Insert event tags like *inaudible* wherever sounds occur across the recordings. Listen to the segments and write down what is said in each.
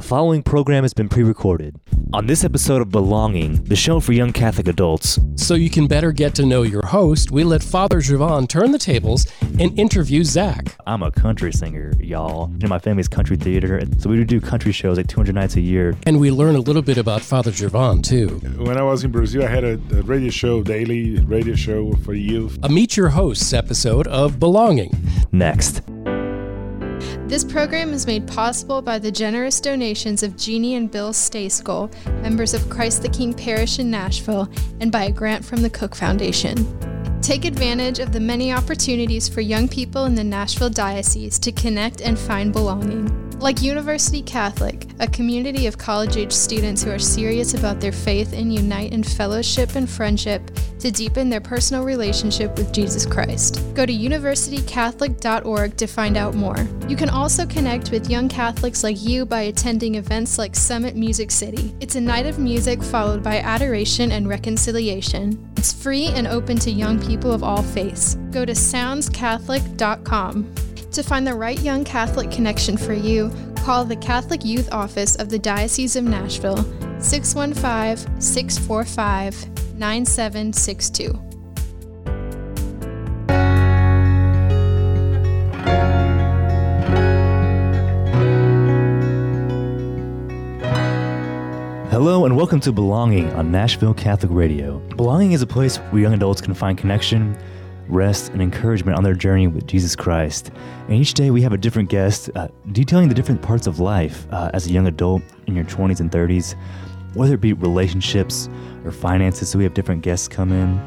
The following program has been pre recorded. On this episode of Belonging, the show for young Catholic adults, So you can better get to know your host, we let Father Javon turn the tables and interview Zach. I'm a country singer, y'all. You know, my family's country theater, so we would do country shows like 200 nights a year. And we learn a little bit about Father Javon, too. When I was in Brazil, I had a, a radio show, daily radio show for youth. A Meet Your Hosts episode of Belonging. Next. This program is made possible by the generous donations of Jeannie and Bill Stayskull, members of Christ the King Parish in Nashville, and by a grant from the Cook Foundation. Take advantage of the many opportunities for young people in the Nashville Diocese to connect and find belonging. Like University Catholic, a community of college age students who are serious about their faith and unite in fellowship and friendship to deepen their personal relationship with Jesus Christ. Go to universitycatholic.org to find out more. You can also connect with young Catholics like you by attending events like Summit Music City. It's a night of music followed by adoration and reconciliation. It's free and open to young people of all faiths. Go to soundscatholic.com. To find the right young Catholic connection for you, call the Catholic Youth Office of the Diocese of Nashville 615 645 9762. Hello and welcome to Belonging on Nashville Catholic Radio. Belonging is a place where young adults can find connection, rest, and encouragement on their journey with Jesus Christ. And each day we have a different guest uh, detailing the different parts of life uh, as a young adult in your 20s and 30s, whether it be relationships or finances. So we have different guests come in.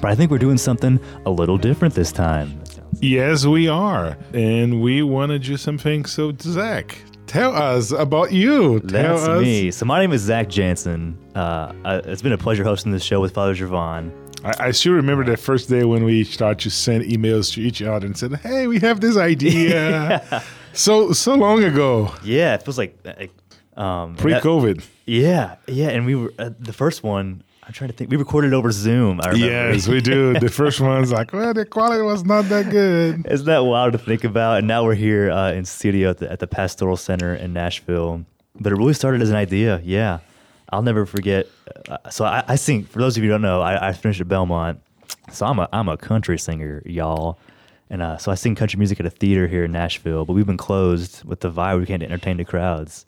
But I think we're doing something a little different this time. Yes, we are. And we want to do something. So, Zach, tell us about you. Tell That's us. me. So my name is Zach Jansen. Uh, it's been a pleasure hosting this show with Father Javon. I, I still remember that first day when we started to send emails to each other and said, hey, we have this idea. *laughs* So, so long ago, Yeah, it feels like, like um, pre that- COVID. Yeah, yeah, and we were uh, the first one. I'm trying to think. We recorded over Zoom. I remember. Yes, we do. The *laughs* first one's like, well, the quality was not that good. Isn't that wild to think about? And now we're here uh, in studio at the, at the Pastoral Center in Nashville. But it really started as an idea. Yeah, I'll never forget. Uh, so I, I sing. For those of you who don't know, I, I finished at Belmont. So I'm a I'm a country singer, y'all. And uh, so I sing country music at a theater here in Nashville. But we've been closed with the vibe we can't entertain the crowds.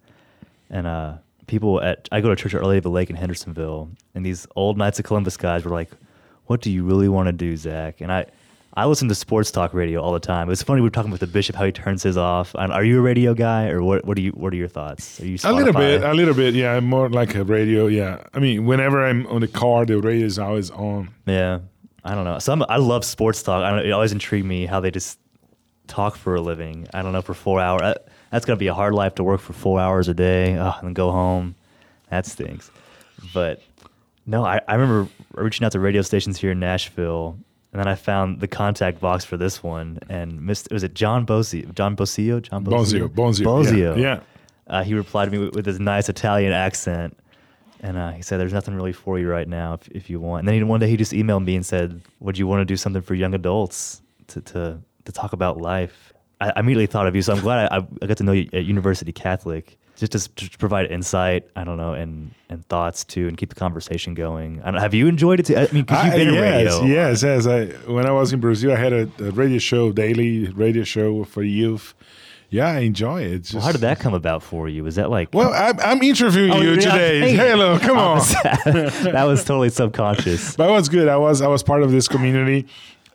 And uh, people at I go to church at Lady of the Lake in Hendersonville, and these old Knights of Columbus guys were like, "What do you really want to do, Zach?" And I, I listen to sports talk radio all the time. It's funny we were talking with the bishop how he turns his off. And are you a radio guy, or what? What are you? What are your thoughts? Are you A little bit, a little bit. Yeah, I'm more like a radio. Yeah, I mean, whenever I'm on the car, the radio is always on. Yeah, I don't know. So I'm, love sports talk. I don't, it always intrigued me how they just talk for a living. I don't know for four hours. That, that's gonna be a hard life to work for four hours a day ugh, and go home. That stinks. But no, I, I remember reaching out to radio stations here in Nashville, and then I found the contact box for this one, and missed. Was it John Bosio? John Bosio? John Bonzio, Bonzio, Bosio. Yeah, yeah. Uh, he replied to me with, with his nice Italian accent, and uh, he said, "There's nothing really for you right now, if, if you want." And then he, one day he just emailed me and said, "Would you want to do something for young adults to to, to talk about life?" I, I immediately thought of you, so I'm glad I, I got to know you at University Catholic, just to, to provide insight. I don't know, and and thoughts too, and keep the conversation going. I don't, have you enjoyed it? Too? I mean, because you've I- been in yes, radio. yes, yes. I, when I was in Brazil, I had a, a radio show, daily radio show for youth. Yeah, I enjoy it. It's Well, how did that come about for you? Was that like Well, I'm, I'm interviewing Oh, you yeah, today. hey. Hello, come on. *laughs* that was totally subconscious. But it was good. I was I was part of this community,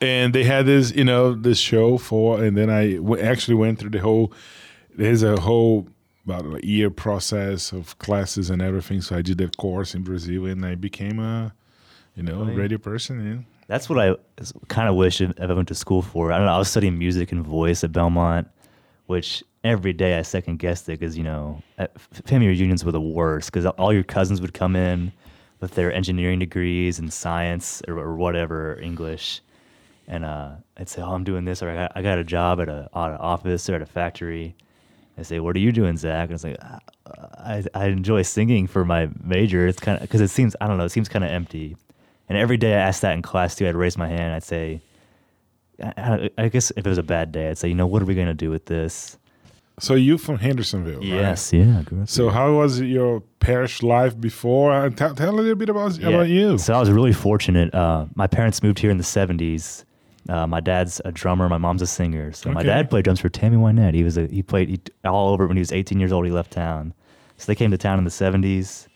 and they had this you know this show for, and then I w- actually went through the whole. There's a whole about a year process of classes and everything. So I did that course in Brazil, and I became a, you know, a radio person. And That's what I kind of wish I went to school for. I don't know. I was studying music and voice at Belmont, which every day I second guessed it because you know family reunions were the worst because all your cousins would come in with their engineering degrees and science or, or whatever English, and uh, I'd say, "Oh, I'm doing this," or I got, I got a job at a, at an office or at a factory. I say, "What are you doing, Zach?" And it's like, "Ah, I, I enjoy singing for my major. It's kind of because it seems I don't know. It seems kind of empty. And every day I asked that in class too. I'd raise my hand. I'd say, I, I- guess if it was a bad day, I'd say, you know, what are we gonna do with this? So you from Hendersonville, right? Yes, yeah. I So there. how was your parish life before? Uh, tell, tell a little bit about Yeah. about you. So I was really fortunate. Uh, my parents moved here in the '70s. Uh, my dad's a drummer. My mom's a singer. So my dad played drums for Tammy Wynette. He was a, he played he, all over when he was 18 years old. He left town. So they came to town in the '70s.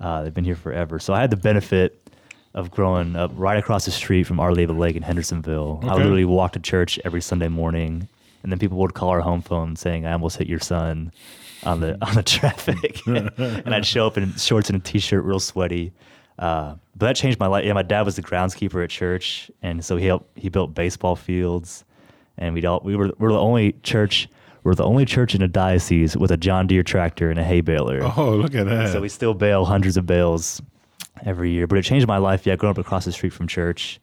Uh, they've been here forever. So I had the benefit of growing up right across the street from Our Lady of the Lake in Hendersonville. I literally walked to church every Sunday morning, and then people would call our home phone saying, "I almost hit your son." On the on the *laughs* traffic, *laughs* and I'd show up in shorts and a t-shirt, real sweaty. Uh, but that changed my life. Yeah, my dad was the groundskeeper at church, and so he helped. He built baseball fields, and we all we were we're the only church. We're the only church in a diocese with a John Deere tractor and a hay baler. Oh, look at that. So we still bale hundreds of bales every year. But it changed my life. Yeah, growing up across the street from church,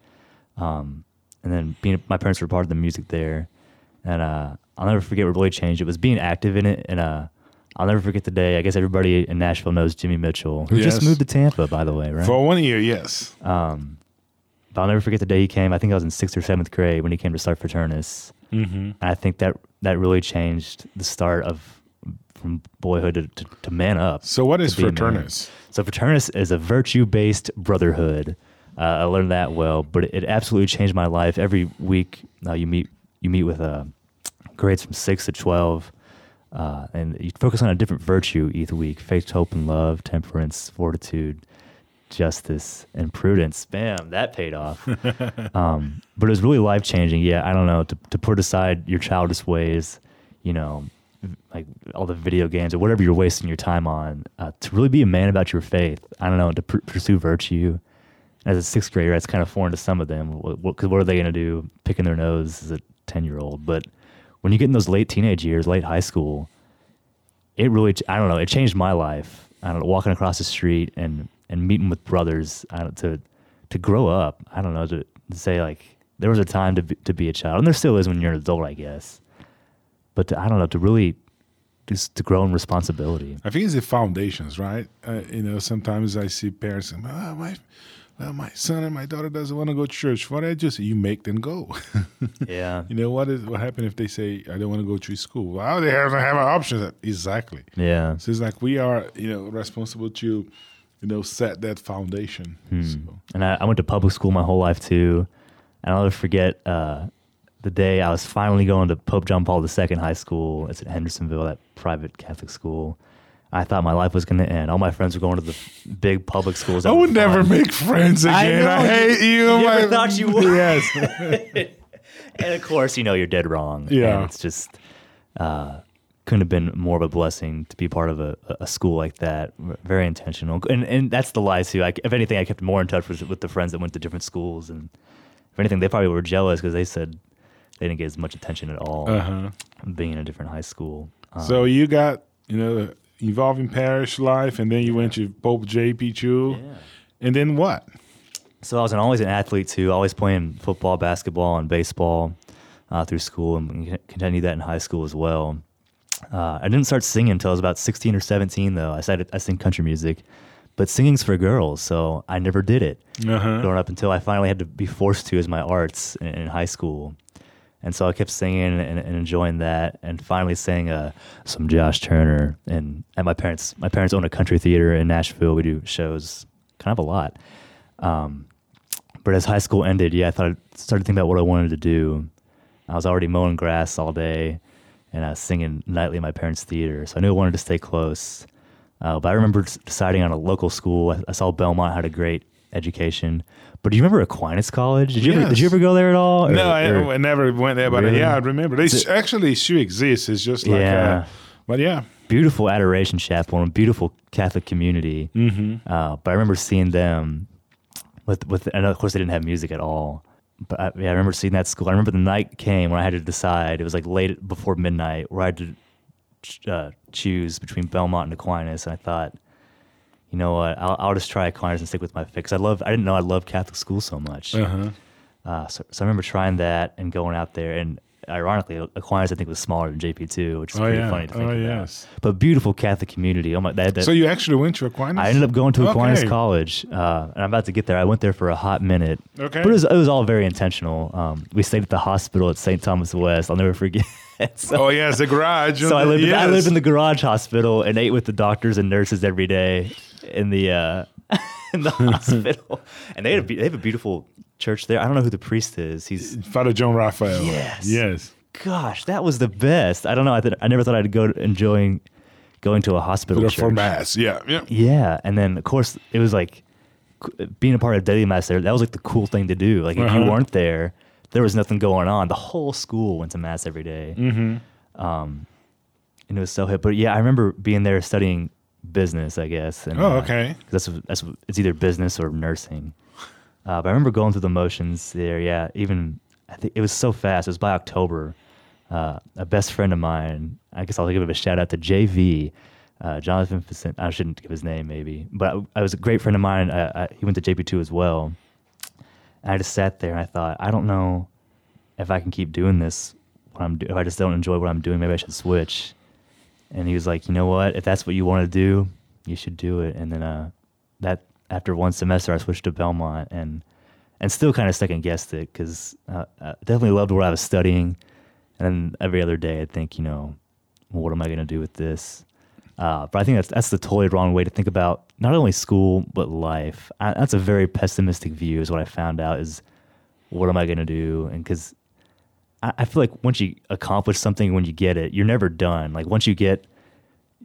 um, and then being my parents were part of the music there, and uh, I'll never forget what really changed. It was being active in it, and uh, I'll never forget the day. I guess everybody in Nashville knows Jimmy Mitchell, who just moved to Tampa, by the way, right? For one year, yes. Um, but I'll never forget the day he came. I think I was in sixth or seventh grade when he came to start Fraternus. Mm-hmm. And I think that that really changed the start of from boyhood to, to, to man up. So what is to be a man. Fraternus? So Fraternus is a virtue-based brotherhood. Uh, I learned that well, but it, it absolutely changed my life. Every week, uh, you meet you meet with uh, grades from six to twelve, uh, and you focus on a different virtue each week: faith, hope, and love, temperance, fortitude, justice, and prudence. Bam, that paid off. *laughs* um, but it was really life changing. Yeah, I don't know to to put aside your childish ways, you know, like all the video games or whatever you're wasting your time on, uh, to really be a man about your faith. I don't know to pr- pursue virtue. As a sixth grader, that's kind of foreign to some of them. Because what, what are they going to do? Picking their nose as a ten year old. But when you get in those late teenage years, late high school, it really I don't know. It changed my life. I don't know, walking across the street and and meeting with brothers I don't, to to grow up. I don't know to, to say like there was a time to be, to be a child, and there still is when you're an adult, I guess. But to, I don't know to really just to grow in responsibility. I think it's the foundations, right? Uh, you know, sometimes I see parents saying, oh, my, well, my son and my daughter doesn't want to go to church. What I just you make them go. *laughs* Yeah, you know what is what happened if they say I don't want to go to school? Well, they have have an option. Exactly. yeah. So it's like we are, you know, responsible to, you know, set that foundation. So, And I, I went to public school my whole life too. And I'll never forget uh, the day I was finally going to Pope John Paul II High School. It's at Hendersonville, that private Catholic school. I thought my life was going to end. All my friends were going to the big public schools. I would never make friends again. I, know, hate you. you my- ever thought you would? Yes. *laughs* and of course, you know, you're dead wrong. Yeah. And it's just uh, couldn't have been more of a blessing to be part of a, a school like that. Very intentional, and and that's the lie too. I, if anything, I kept more in touch with with the friends that went to different schools, and if anything, they probably were jealous because they said they didn't get as much attention at all uh-huh. being in a different high school. Um, So you got, you know, involved in parish life, and then you went to Pope JP two. and then what? So I was an, always an athlete too, always playing football, basketball, and baseball uh, through school, and continued that in high school as well. Uh, I didn't start singing until I was about 16 or 17, though. I started I sing country music, but singing's for girls, so I never did it Uh-huh. growing up until I finally had to be forced to as my arts in, in high school. And so I kept singing and, and enjoying that, and finally sang uh, some Josh Turner. And at my parents, my parents own a country theater in Nashville. We do shows kind of a lot. Um, but as high school ended, yeah, I thought started thinking about what I wanted to do. I was already mowing grass all day, and I was singing nightly in my parents' theater. So I knew I wanted to stay close. Uh, but I remember deciding on a local school. I, I saw Belmont had a great education. But do you remember Aquinas College? Did you ever, did you ever go there at all? No, I, or- I never went there, but Really? yeah, I remember. They s- actually still exists. It's just like, Yeah. uh, but yeah. beautiful adoration chapel and beautiful Catholic community. Mm-hmm. Uh, but I remember seeing them with with, and of course they didn't have music at all. But I, yeah, I remember seeing that school. I remember the night came when I had to decide. It was like late before midnight, where I had to uh, choose between Belmont and Aquinas, and I thought, you know what, I'll, I'll just try Aquinas and stick with my fix. I love. I didn't know I loved Catholic school so much. Uh-huh. Uh, so, so I remember trying that and going out there, and ironically, Aquinas I think was smaller than JP two, which is Oh, pretty yeah. funny to think Oh, about. yes. But beautiful Catholic community. Oh my! That, that, So you actually went to Aquinas? I ended up going to Aquinas Okay. College, uh, and I'm about to get there. I went there for a hot minute, Okay. but it was, it was all very intentional. Um, we stayed at the hospital at St. Thomas West. I'll never forget. *laughs* so, Oh yes, the garage. *laughs* so I lived. In, I Yes. lived in the garage hospital and ate with the doctors and nurses every day in the uh, *laughs* in the *laughs* hospital. And they had a, they have a beautiful church there. I don't know who the priest is. He's Father John Raphael. Yes. Yes. gosh, that was the best. I don't know. I, th- I never thought I'd go to enjoying going to a hospital For mass. Yeah. Yeah. Yeah, and then of course it was like being a part of daily mass there. That was like the cool thing to do. Like if you Uh-huh. weren't there, there was nothing going on. The whole school went to mass every day. Mm-hmm. Um, and it was so hip. But yeah, I remember being there studying business. I guess. And, Oh, uh, that's that's it's either business or nursing. Uh, but I remember going through the motions there. Yeah, even I think it was so fast. It was by October. Uh, a best friend of mine. I guess I'll give a shout out to JV, uh, Jonathan. I shouldn't give his name maybe, but I, I was a great friend of mine. I, I, he went to JP two as well. And I just sat there and I thought, I don't know if I can keep doing this. What I'm do- if I just don't enjoy what I'm doing, maybe I should switch. And he was like, you know what? If that's what you want to do, you should do it. And then uh, that after one semester, I switched to Belmont and and still kind of second guessed it because uh, I definitely loved what I was studying. And then every other day, I'd think, you know, what am I going to do with this? Uh, but I think that's that's the totally wrong way to think about not only school but life. I, that's a very pessimistic view. Is what I found out is what am I going to do? And because I, I feel like once you accomplish something, when you get it, you're never done. Like once you get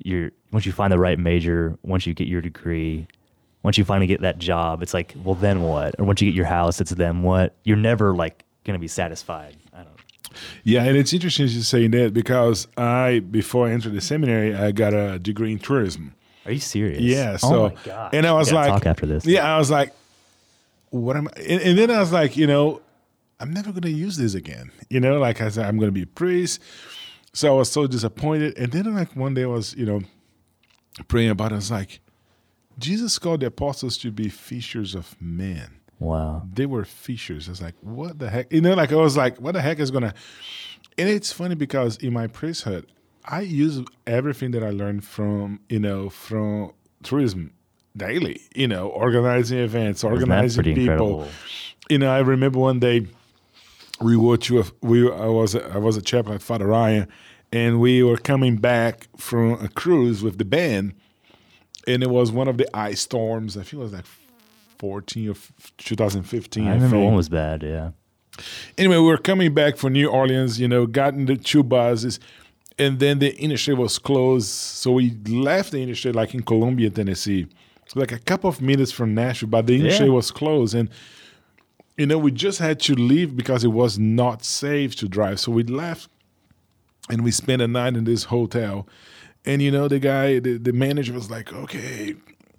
your once you find the right major, once you get your degree, once you finally get that job, it's like, well, then what? Or once you get your house, it's then what? You're never like going to be satisfied. I don't. Yeah, and it's interesting you saying that because I, before I entered the seminary, I got a degree in tourism. Are you serious? Yeah. oh So, my gosh. and I was like, talk after this. Yeah, I was like, what am I? And, and then I was like, you know, I'm never going to use this again. You know, like I said, I'm going to be a priest. So I was so disappointed. And then, like, one day I was, you know, praying about it. I was like, Jesus called the apostles to be fishers of men. Wow. They were fishers. I was like, what the heck? You know, like I was like, what the heck is gonna? And it's funny because in my priesthood, I use everything that I learned from you know from tourism daily. You know, organizing events, organizing people. incredible? You know, I remember one day we were to a, we I was a, I was a chaplain at Father Ryan, and we were coming back from a cruise with the band, and it was one of the ice storms. I think it was like 14 or 2015. I remember think. one was bad. Yeah. Anyway, we were coming back from New Orleans, you know, got in the two buses, and then the industry was closed. So we left the industry like in Columbia, Tennessee, like a couple of minutes from Nashville, but the industry Yeah. was closed. And, you know, we just had to leave because it was not safe to drive. So we left and we spent a night in this hotel. And, you know, the guy, the, the manager was like, okay,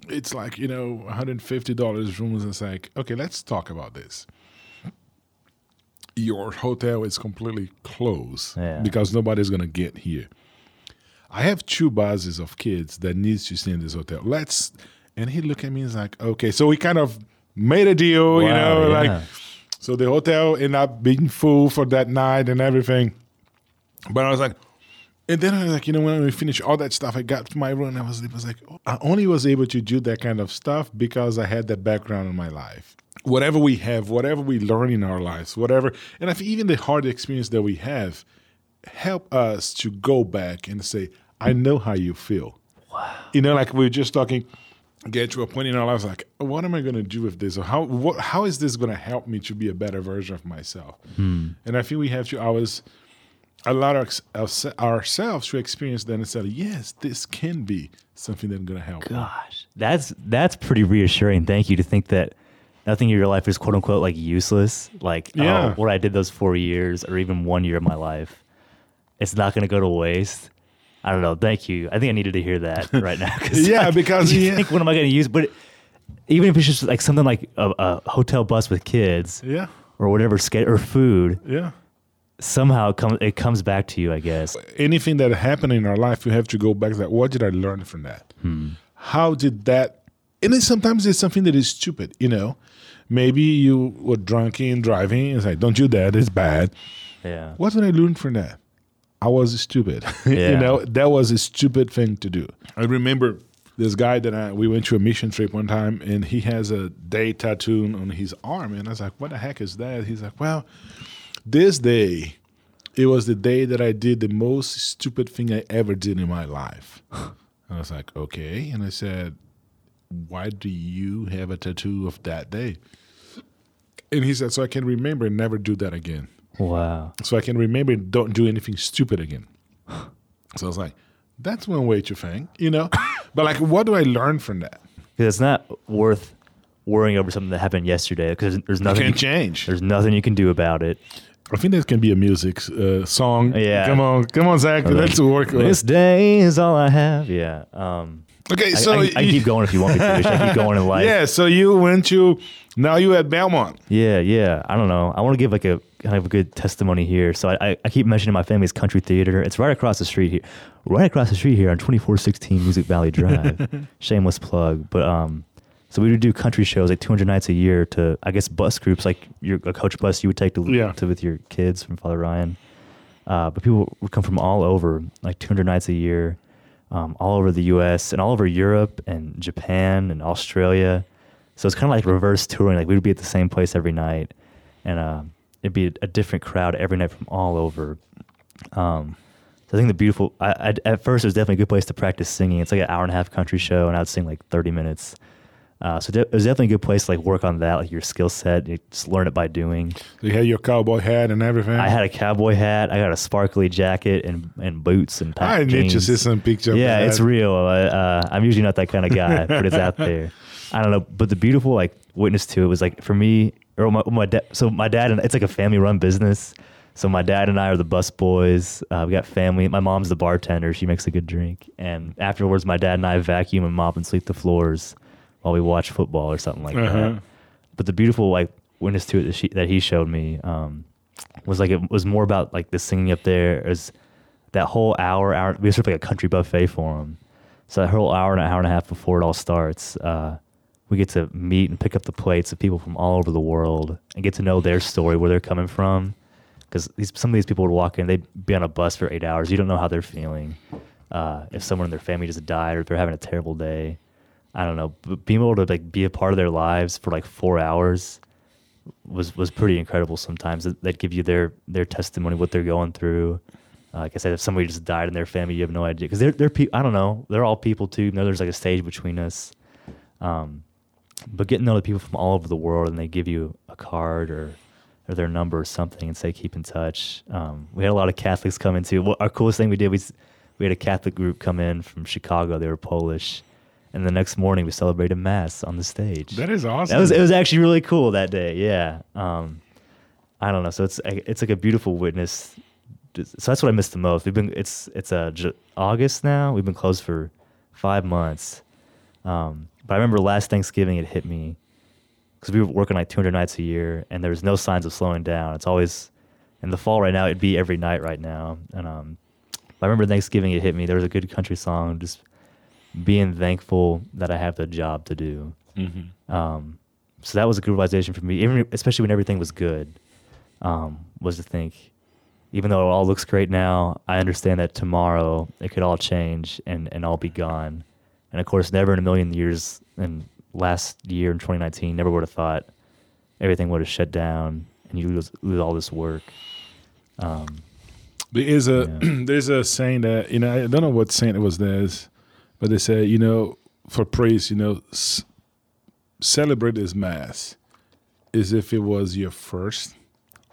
it's like, you know, $150 rooms. It's like, okay, let's talk about this your hotel is completely closed Yeah. because nobody's gonna get here. I have two buses of kids that needs to stay in this hotel. Let's and he looked at me and was like, okay. So we kind of made a deal, you know, yeah. like so the hotel ended up being full for that night and everything. But I was like, and then I was like, you know, when we finished all that stuff, I got to my room and I was, I was like, oh, I only was able to do that kind of stuff because I had that background in my life. Whatever we have, whatever we learn in our lives, whatever, and if even the hard experience that we have, help us to go back and say, I know how you feel. Wow. You know, like we were just talking, get to a point in our lives like, what am I going to do with this? Or how, what, how is this going to help me to be a better version of myself? Hmm. And I feel we have to always allow our, ourse- ourselves to experience that and say, yes, this can be something that's going to help. me. Gosh, that's that's pretty reassuring. Thank you to think that nothing in your life is quote unquote like useless. Like oh, Yeah. oh, what I did those four years or even one year of my life, it's not going to go to waste. I don't know. Thank you. I think I needed to hear that *laughs* right now. Yeah, like, *laughs* because, you yeah. think what am I going to use? But even if it's just like something like a, a hotel bus with kids Yeah, or whatever, or food, yeah. somehow it comes it comes back to you. I guess. anything that happened in our life, you have to go back to that. What did I learn from that? Hmm. How did that? And then sometimes it's something that is stupid, you know. Maybe you were drunk and driving. It's like, don't do that. It's bad. Yeah. What did I learn from that? I was stupid. *laughs* you know, that was a stupid thing to do. I remember this guy that I, we went to a mission trip one time, and he has a day tattoo on his arm, and I was like, "What the heck is that?" He's like, "Well, this day it was the day that I did the most stupid thing I ever did in my life. and I was like, okay. And I said, why do you have a tattoo of that day? And he said, so I can remember and never do that again. Wow. So I can remember don't do anything stupid again. So I was like, that's one way to think, you know? *laughs* but like, what do I learn from that? Because it's not worth worrying over something that happened yesterday. Because there's nothing. You can't you- change. There's nothing you can do about it. I think that can be a music uh, song. Yeah. Come on, come on, Zach. Let's work. This day is all I have. Yeah. Um, Okay, so I, I can keep going if you want me to. Finish. I keep going in *laughs* life. Yeah, so you went to now you at Belmont. Yeah, yeah. I don't know. I want to give like a kind of a good testimony here. So I, I, keep mentioning my family's country theater. It's right across the street here, right across the street here on twenty four sixteen Music Valley Drive. *laughs* Shameless plug, but um, so we would do country shows like two hundred nights a year to I guess bus groups like your a coach bus you would take to Yeah. to with your kids from Father Ryan. Uh, but people would come from all over, like 200 nights a year, um, all over the U.S. and all over Europe and Japan and Australia. So it's kind of like reverse touring. Like we would be at the same place every night, and uh, it'd be a, different crowd every night from all over. Um, so I think the beautiful. I, I, at first, it was definitely a good place to practice singing. It's like an hour and a half country show, and I'd sing like 30 minutes. Uh, so de- it was definitely a good place to like work on that, like your skill set. You just learn it by doing. You had your cowboy hat and everything. I had a cowboy hat. I got a sparkly jacket and, and boots and tight I need to see some picture. Yeah, it's real. Uh, uh, I'm usually not that kind of guy, but it's out *laughs* there. I don't know, but the beautiful like witness to it was like for me or my, my dad. So my dad and it's like a family run business. So my dad and I are the bus boys. Uh, we got family. My mom's the bartender. She makes a good drink. And afterwards, my dad and I vacuum and mop and sweep the floors while we watch football or something like Uh-huh. that. But the beautiful like witness to it that, she, that he showed me um, was like it was more about like the singing up there as that whole hour hour we sort of like a country buffet for him. So that whole hour and an hour and a half before it all starts, uh, we get to meet and pick up the plates of people from all over the world and get to know their story, where they're coming from. Because some of these people would walk in, they'd be on a bus for eight hours. You don't know how they're feeling. Uh, if someone in their family just died or if they're having a terrible day, I don't know. But being able to like be a part of their lives for like four hours was was pretty incredible. Sometimes they'd give you their their testimony, what they're going through. Uh, like I said, if somebody just died in their family, you have no idea because they're they're pe- I don't know. They're all people too. You know, there's like a stage between us. Um, but getting to know the people from all over the world, and they give you a card or or their number or something, and say keep in touch. Um, we had a lot of Catholics come in too. Well, our coolest thing we did was we had a Catholic group come in from Chicago. They were Polish, and the next morning we celebrated mass on the stage. That is awesome. That was it was actually really cool that day. Yeah. Um, I don't know. So it's it's like a beautiful witness. So that's what I miss the most. We've been it's it's uh, August now. We've been closed for five months. Um, but I remember last Thanksgiving it hit me because we were working like 200 nights a year, and there was no signs of slowing down. It's always in the fall right now. It'd be every night right now. And um, I remember Thanksgiving it hit me. There was a good country song, just being thankful that I have the job to do. Um, so that was a good realization for me, even especially when everything was good. Um, was to think, even though it all looks great now, I understand that tomorrow it could all change and and all be gone. And of course, never in a million years, and last year in 2019, never would have thought everything would have shut down and you lose, lose all this work. Um, There is a Yeah. *clears throat* there's a saying that you know I don't know what saint it was this, but they say you know for praise you know s- celebrate this mass as if it was your first,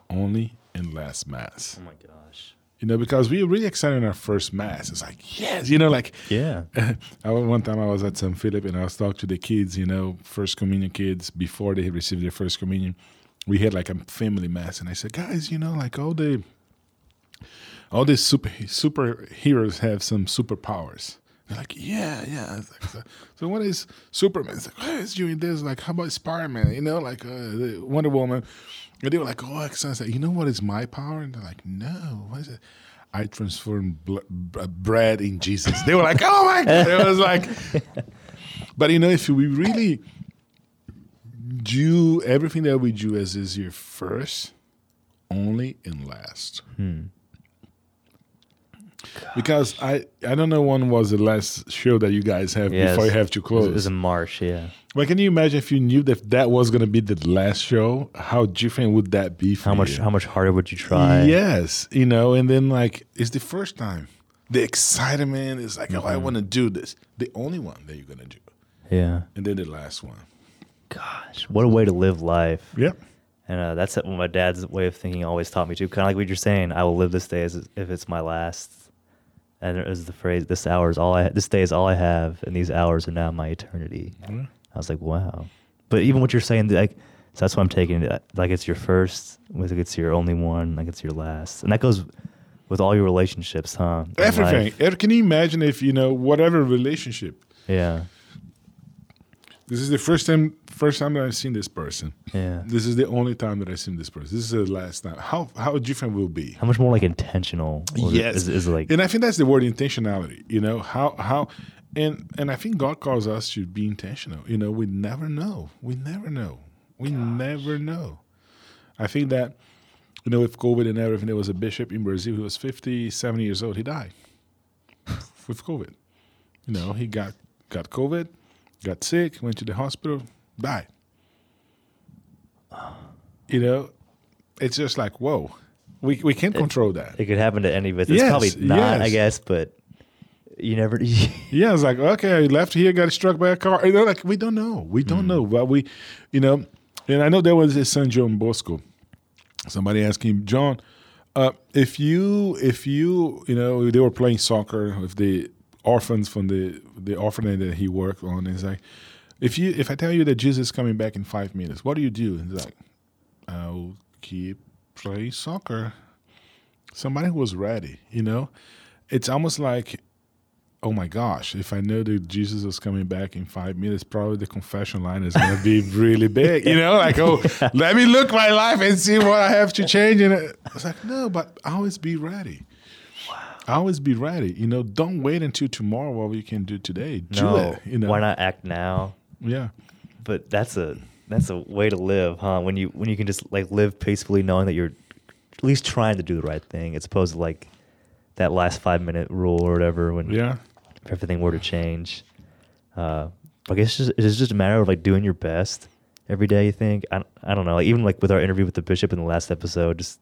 only, and last mass. oh my gosh! You know because we were really excited in our first mass. It's like yes, you know like Yeah, *laughs* I, one time I was at St. Philip and I was talking to the kids, you know, first communion kids before they had received their first communion. We had like a family mass, and I said, guys, you know, like all the all these super superheroes have some superpowers. They're like, yeah, yeah. Like, so, so what is Superman? It's like, oh, it's doing this. Like, how about Spider Man? You know, like uh, the Wonder Woman. And they were like, oh, I said, you know what is my power? And they're like, no, what is it? I transform bl- b- bread in Jesus. They were like, oh my God. It was like, *laughs* but you know, if we really do everything that we do as is your first, only, and last, Because I I don't know when was the last show that you guys have Yeah, before you have to close. it was in March, yeah. But can you imagine if you knew that that was going to be the last show? How different would that be for How much you? how much harder would you try? Yes, you know, and then like it's the first time. The excitement is like, oh, Mm-hmm. I want to do this. The only one that you're gonna do, Yeah. and then the last one. Gosh, what a way to live life. Yep. And uh, that's what my dad's way of thinking always taught me too. Kind of like what you're saying. I will live this day as if it's my last. And it was the phrase, "This hour is all I. This day is all I have, and these hours are now my eternity." I was like, "Wow!" But even what you're saying, like, so that's why I'm taking it. Like it's your first, like it's your only one, like it's your last, and that goes with all your relationships, huh? Everything. Er- Can you imagine if you know whatever relationship? Yeah, This is the first time, first time that I've seen this person. yeah. This is the only time that I've seen this person. This is the last time. How how different will it be? How much more like intentional? was it- yes, is, is like and I think that's the word intentionality. You know how how, and and I think God calls us to be intentional. You know, we never know. We never know. We never know. I think that you know with COVID and everything, there was a bishop in Brazil who was 57 years old. He died *laughs* with COVID. You know, he got got COVID, got sick, went to the hospital, died. You know, it's just like whoa. We, we can't control that. it could happen to any of us. It's Yes, probably not, I guess, but you never. *laughs* Yeah, it's like okay, I left here, got struck by a car. You know, like we don't know, we don't know, but we, you know, and I know there was his son John Bosco. Somebody asked him, John, uh, if you, if you, you know, they were playing soccer if the orphans from the the orphanage that he worked on. He's like, if you, if I tell you that Jesus is coming back in five minutes, what do you do? And he's like, I'll keep playing soccer. Somebody who was ready, you know, it's almost like oh my gosh, if I know that Jesus was coming back in five minutes, probably the confession line is going to be *laughs* really big. You know, like, oh, let me look my life and see what I have to change. And it's like, no, but always be ready. Always be ready. You know, don't wait until tomorrow what we can do today. Do no, it. You know, why not act now? Yeah. But that's a that's a way to live, huh? When you when you can just like live peacefully, knowing that you're at least trying to do the right thing, as opposed to like that last five minute rule or whatever. When Yeah. if everything were to change, uh, I guess it's just, it's just a matter of like doing your best every day. You think I I don't know. Like even like with our interview with the bishop in the last episode, just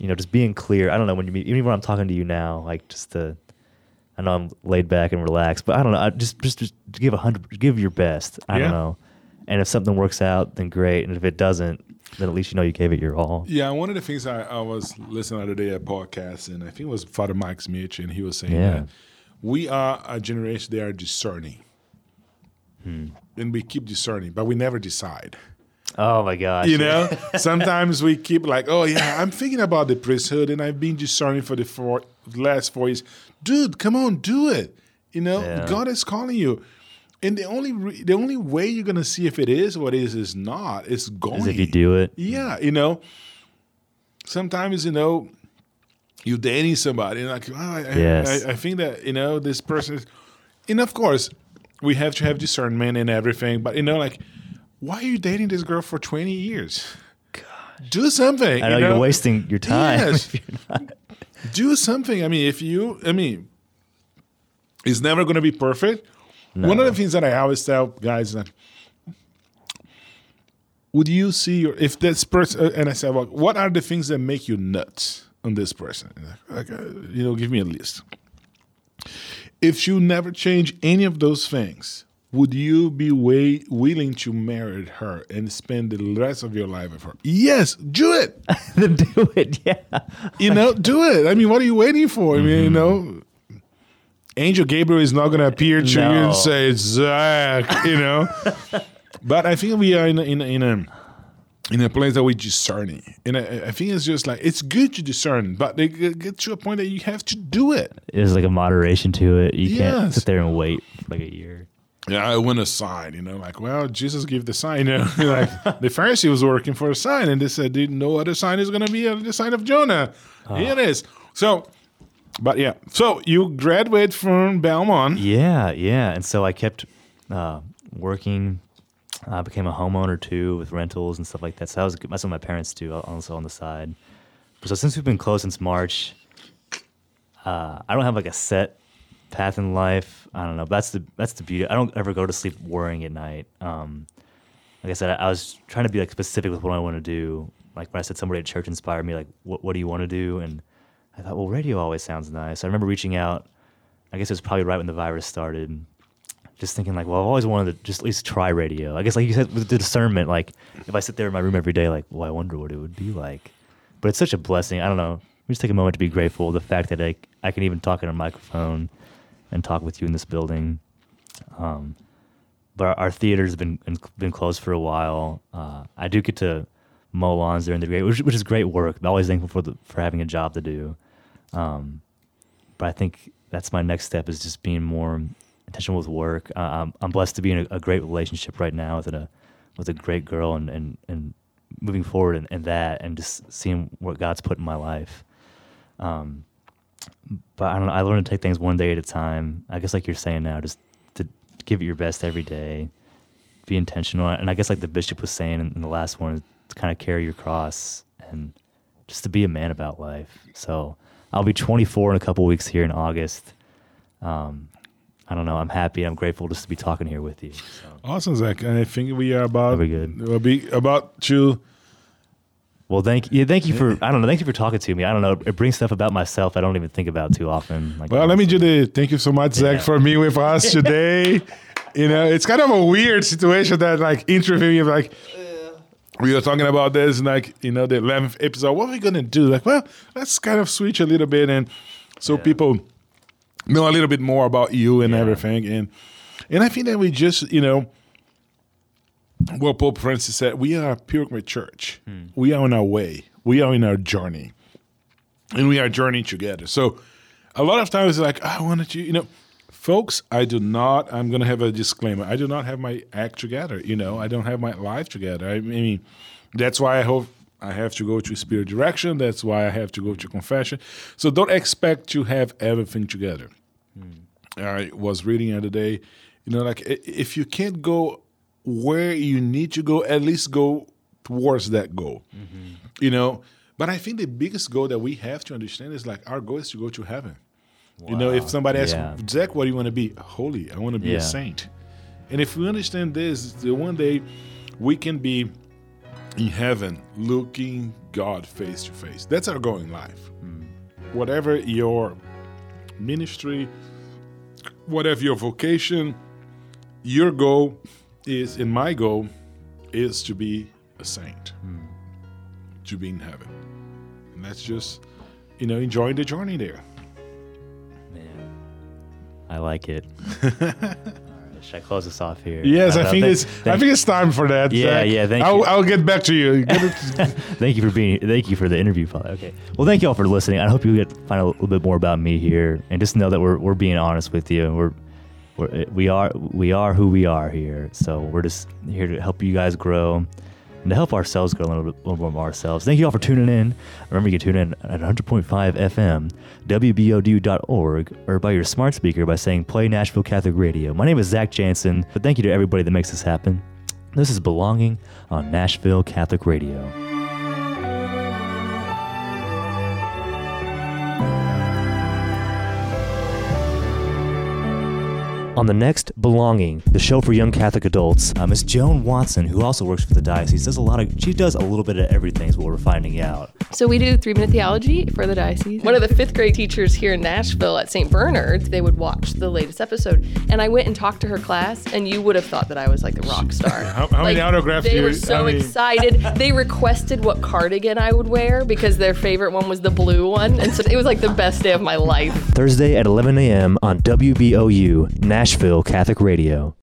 you know, just being clear. I don't know when you meet, even when I'm talking to you now, like just to. I know I'm laid back and relaxed, but I don't know. I just just, just give a hundred, give your best. I Yeah. don't know. And if something works out, then great. And if it doesn't, then at least you know you gave it your all. Yeah, one of the things I, I was listening the other day at podcast, and I think it was Father Mike Schmitz, and he was saying Yeah. that we are a generation that are discerning. Hmm. And we keep discerning, but we never decide. Oh my gosh! You know, sometimes we keep like, oh yeah, I'm thinking about the priesthood, and I've been discerning for the four, last four years. Dude, come on, do it. You know, Yeah. God is calling you, and the only re- the only way you're gonna see if it is what it is is not is going. As if you do it. Yeah, you know. Sometimes you know, you're dating somebody, and like, oh, I, I- Yes. I, I think that you know this person, is, and of course, we have to have discernment and everything. But you know, like, why are you dating this girl for twenty years? Do something. I know, you you're wasting your time. *laughs* Yes. if you're not- Do something. I mean, if you, I mean, it's never going to be perfect. One of the things that I always tell guys is that would you see your if this person uh, and I said, well, what are the things that make you nuts on this person? Like, uh, you know, give me a list. If you never change any of those things, would you be way willing to marry her and spend the rest of your life with her? Yes, do it. *laughs* then do it. Yeah. You know, do it. I mean, what are you waiting for? I mean, you Mm-hmm. know, Angel Gabriel is not going to appear to you and say, Zach, you know. *laughs* but I think we are in a, in a, in a, in a place that we're discerning. And I, I think it's just like, it's good to discern, but they get get to a point that you have to do it. It's like a moderation to it. You can't sit there and wait like a year. Yeah, I want a sign, you know, like, well, Jesus gave the sign. *laughs* You know, like the Pharisee was working for a sign, and they said, "Dude, no other sign is going to be the sign of Jonah. Here it is. So, but yeah, so you graduate from Belmont. Yeah, yeah. And so I kept uh, working. I became a homeowner too with rentals and stuff like that. So that was that's what my parents do also on the side. So since we've been close since March, uh, uh, I don't have like a set path in life. I don't know. That's the that's the beauty. I don't ever go to sleep worrying at night. Um, like I said, I, I was trying to be like specific with what I want to do. Like when I said somebody at church inspired me, like what what do you want to do? And I thought, well, radio always sounds nice. I remember reaching out. I guess it was probably right when the virus started. Just thinking like, well, I've always wanted to just at least try radio. I guess like you said with the discernment, like if I sit there in my room every day, like, well, I wonder what it would be like. But it's such a blessing. I don't know. We just take a moment to be grateful. The fact that I, I can even talk in a microphone and talk with you in this building. Um, but our, our theater's been been closed for a while. Uh, I do get to mow lawns during the day, which, which is great work. I'm always thankful for the, for having a job to do. Um, but I think that's my next step is just being more intentional with work. Uh, I'm, I'm blessed to be in a, a, great relationship right now with a with a great girl and and, and moving forward in, that and just seeing what God's put in my life. Um, but I don't know. I learned to take things one day at a time. I guess like you're saying now, just to give it your best every day, be intentional. And I guess like the bishop was saying in, in the last one, to kind of carry your cross and just to be a man about life. So I'll be 24 in a couple weeks here in August. Um, I don't know. I'm happy. I'm grateful just to be talking here with you. So. Awesome, Zach. And I think we are about Very good. We'll be about to well, thank you. Thank you for I don't know. Thank you for talking to me. I don't know. It brings stuff about myself I don't even think about too often. Like, well, let me do the thank you so much, Zach, yeah. for being with us *laughs* today. you know, it's kind of a weird situation that like interviewing like we were talking about this like you know the 11th episode what are we gonna do like well let's kind of switch a little bit and so yeah. people know a little bit more about you and yeah. everything and and i think that we just you know what Pope Francis said, we are a pilgrimage church. Hmm. We are on our way. We are in our journey. And we are journeying together. So a lot of times it's like, I wanted you, you know, folks, I do not, I'm going to have a disclaimer. I do not have my act together. You know, I don't have my life together. I mean, that's why I hope I have to go to spirit direction. That's why I have to go to confession. So don't expect to have everything together. Hmm. I was reading the other day, you know, like if you can't go where you need to go, at least go towards that goal. Mm-hmm. You know, but I think the biggest goal that we have to understand is like our goal is to go to heaven. Wow. You know, if somebody asks yeah. Zach, what do you want to be? Holy, I want to be yeah. a saint. And if we understand this, the one day we can be in heaven looking God face to face. That's our goal in life. Mm. Whatever your ministry, whatever your vocation, your goal is in my goal is to be a saint, mm. to be in heaven. And that's just, you know, enjoying the journey there. Man, I like it. *laughs* Should I close this off here? Yes, I, I think it's. Thank, I think it's time for that. Yeah, Zach. yeah. Thank I'll, you. I'll get back to you. *laughs* thank you for being. Thank you for the interview, Father. Okay. Well, thank you all for listening. I hope you get find a little bit more about me here, and just know that we're we're being honest with you. We're we're, eh, we are we are who we are here. So we're just here to help you guys grow and to help ourselves grow a little, bit, more ourselves. Thank you all for tuning in. Remember, you can tune in at 100.5 FM, WBOU.org, or by your smart speaker by saying Play Nashville Catholic Radio. My name is Zach Jansen, but thank you to everybody that makes this happen. This is Belonging on Nashville Catholic Radio. On the next Belonging, the show for young Catholic adults, uh, Miss Joan Watson, who also works for the diocese, does a lot of. She does a little bit of everything. Is what we're finding out. So we do three minute theology for the diocese. One of the fifth grade teachers here in Nashville at St. Bernard's, they would watch the latest episode, and I went and talked to her class, and you would have thought that I was like a rock star. *laughs* how, how like, many autographs? They were so excited. they requested what cardigan I would wear because their favorite one was the blue one, and so it was like the best day of my life. Thursday at 11 a.m. on WBOU Nashville. Nashville Catholic Radio.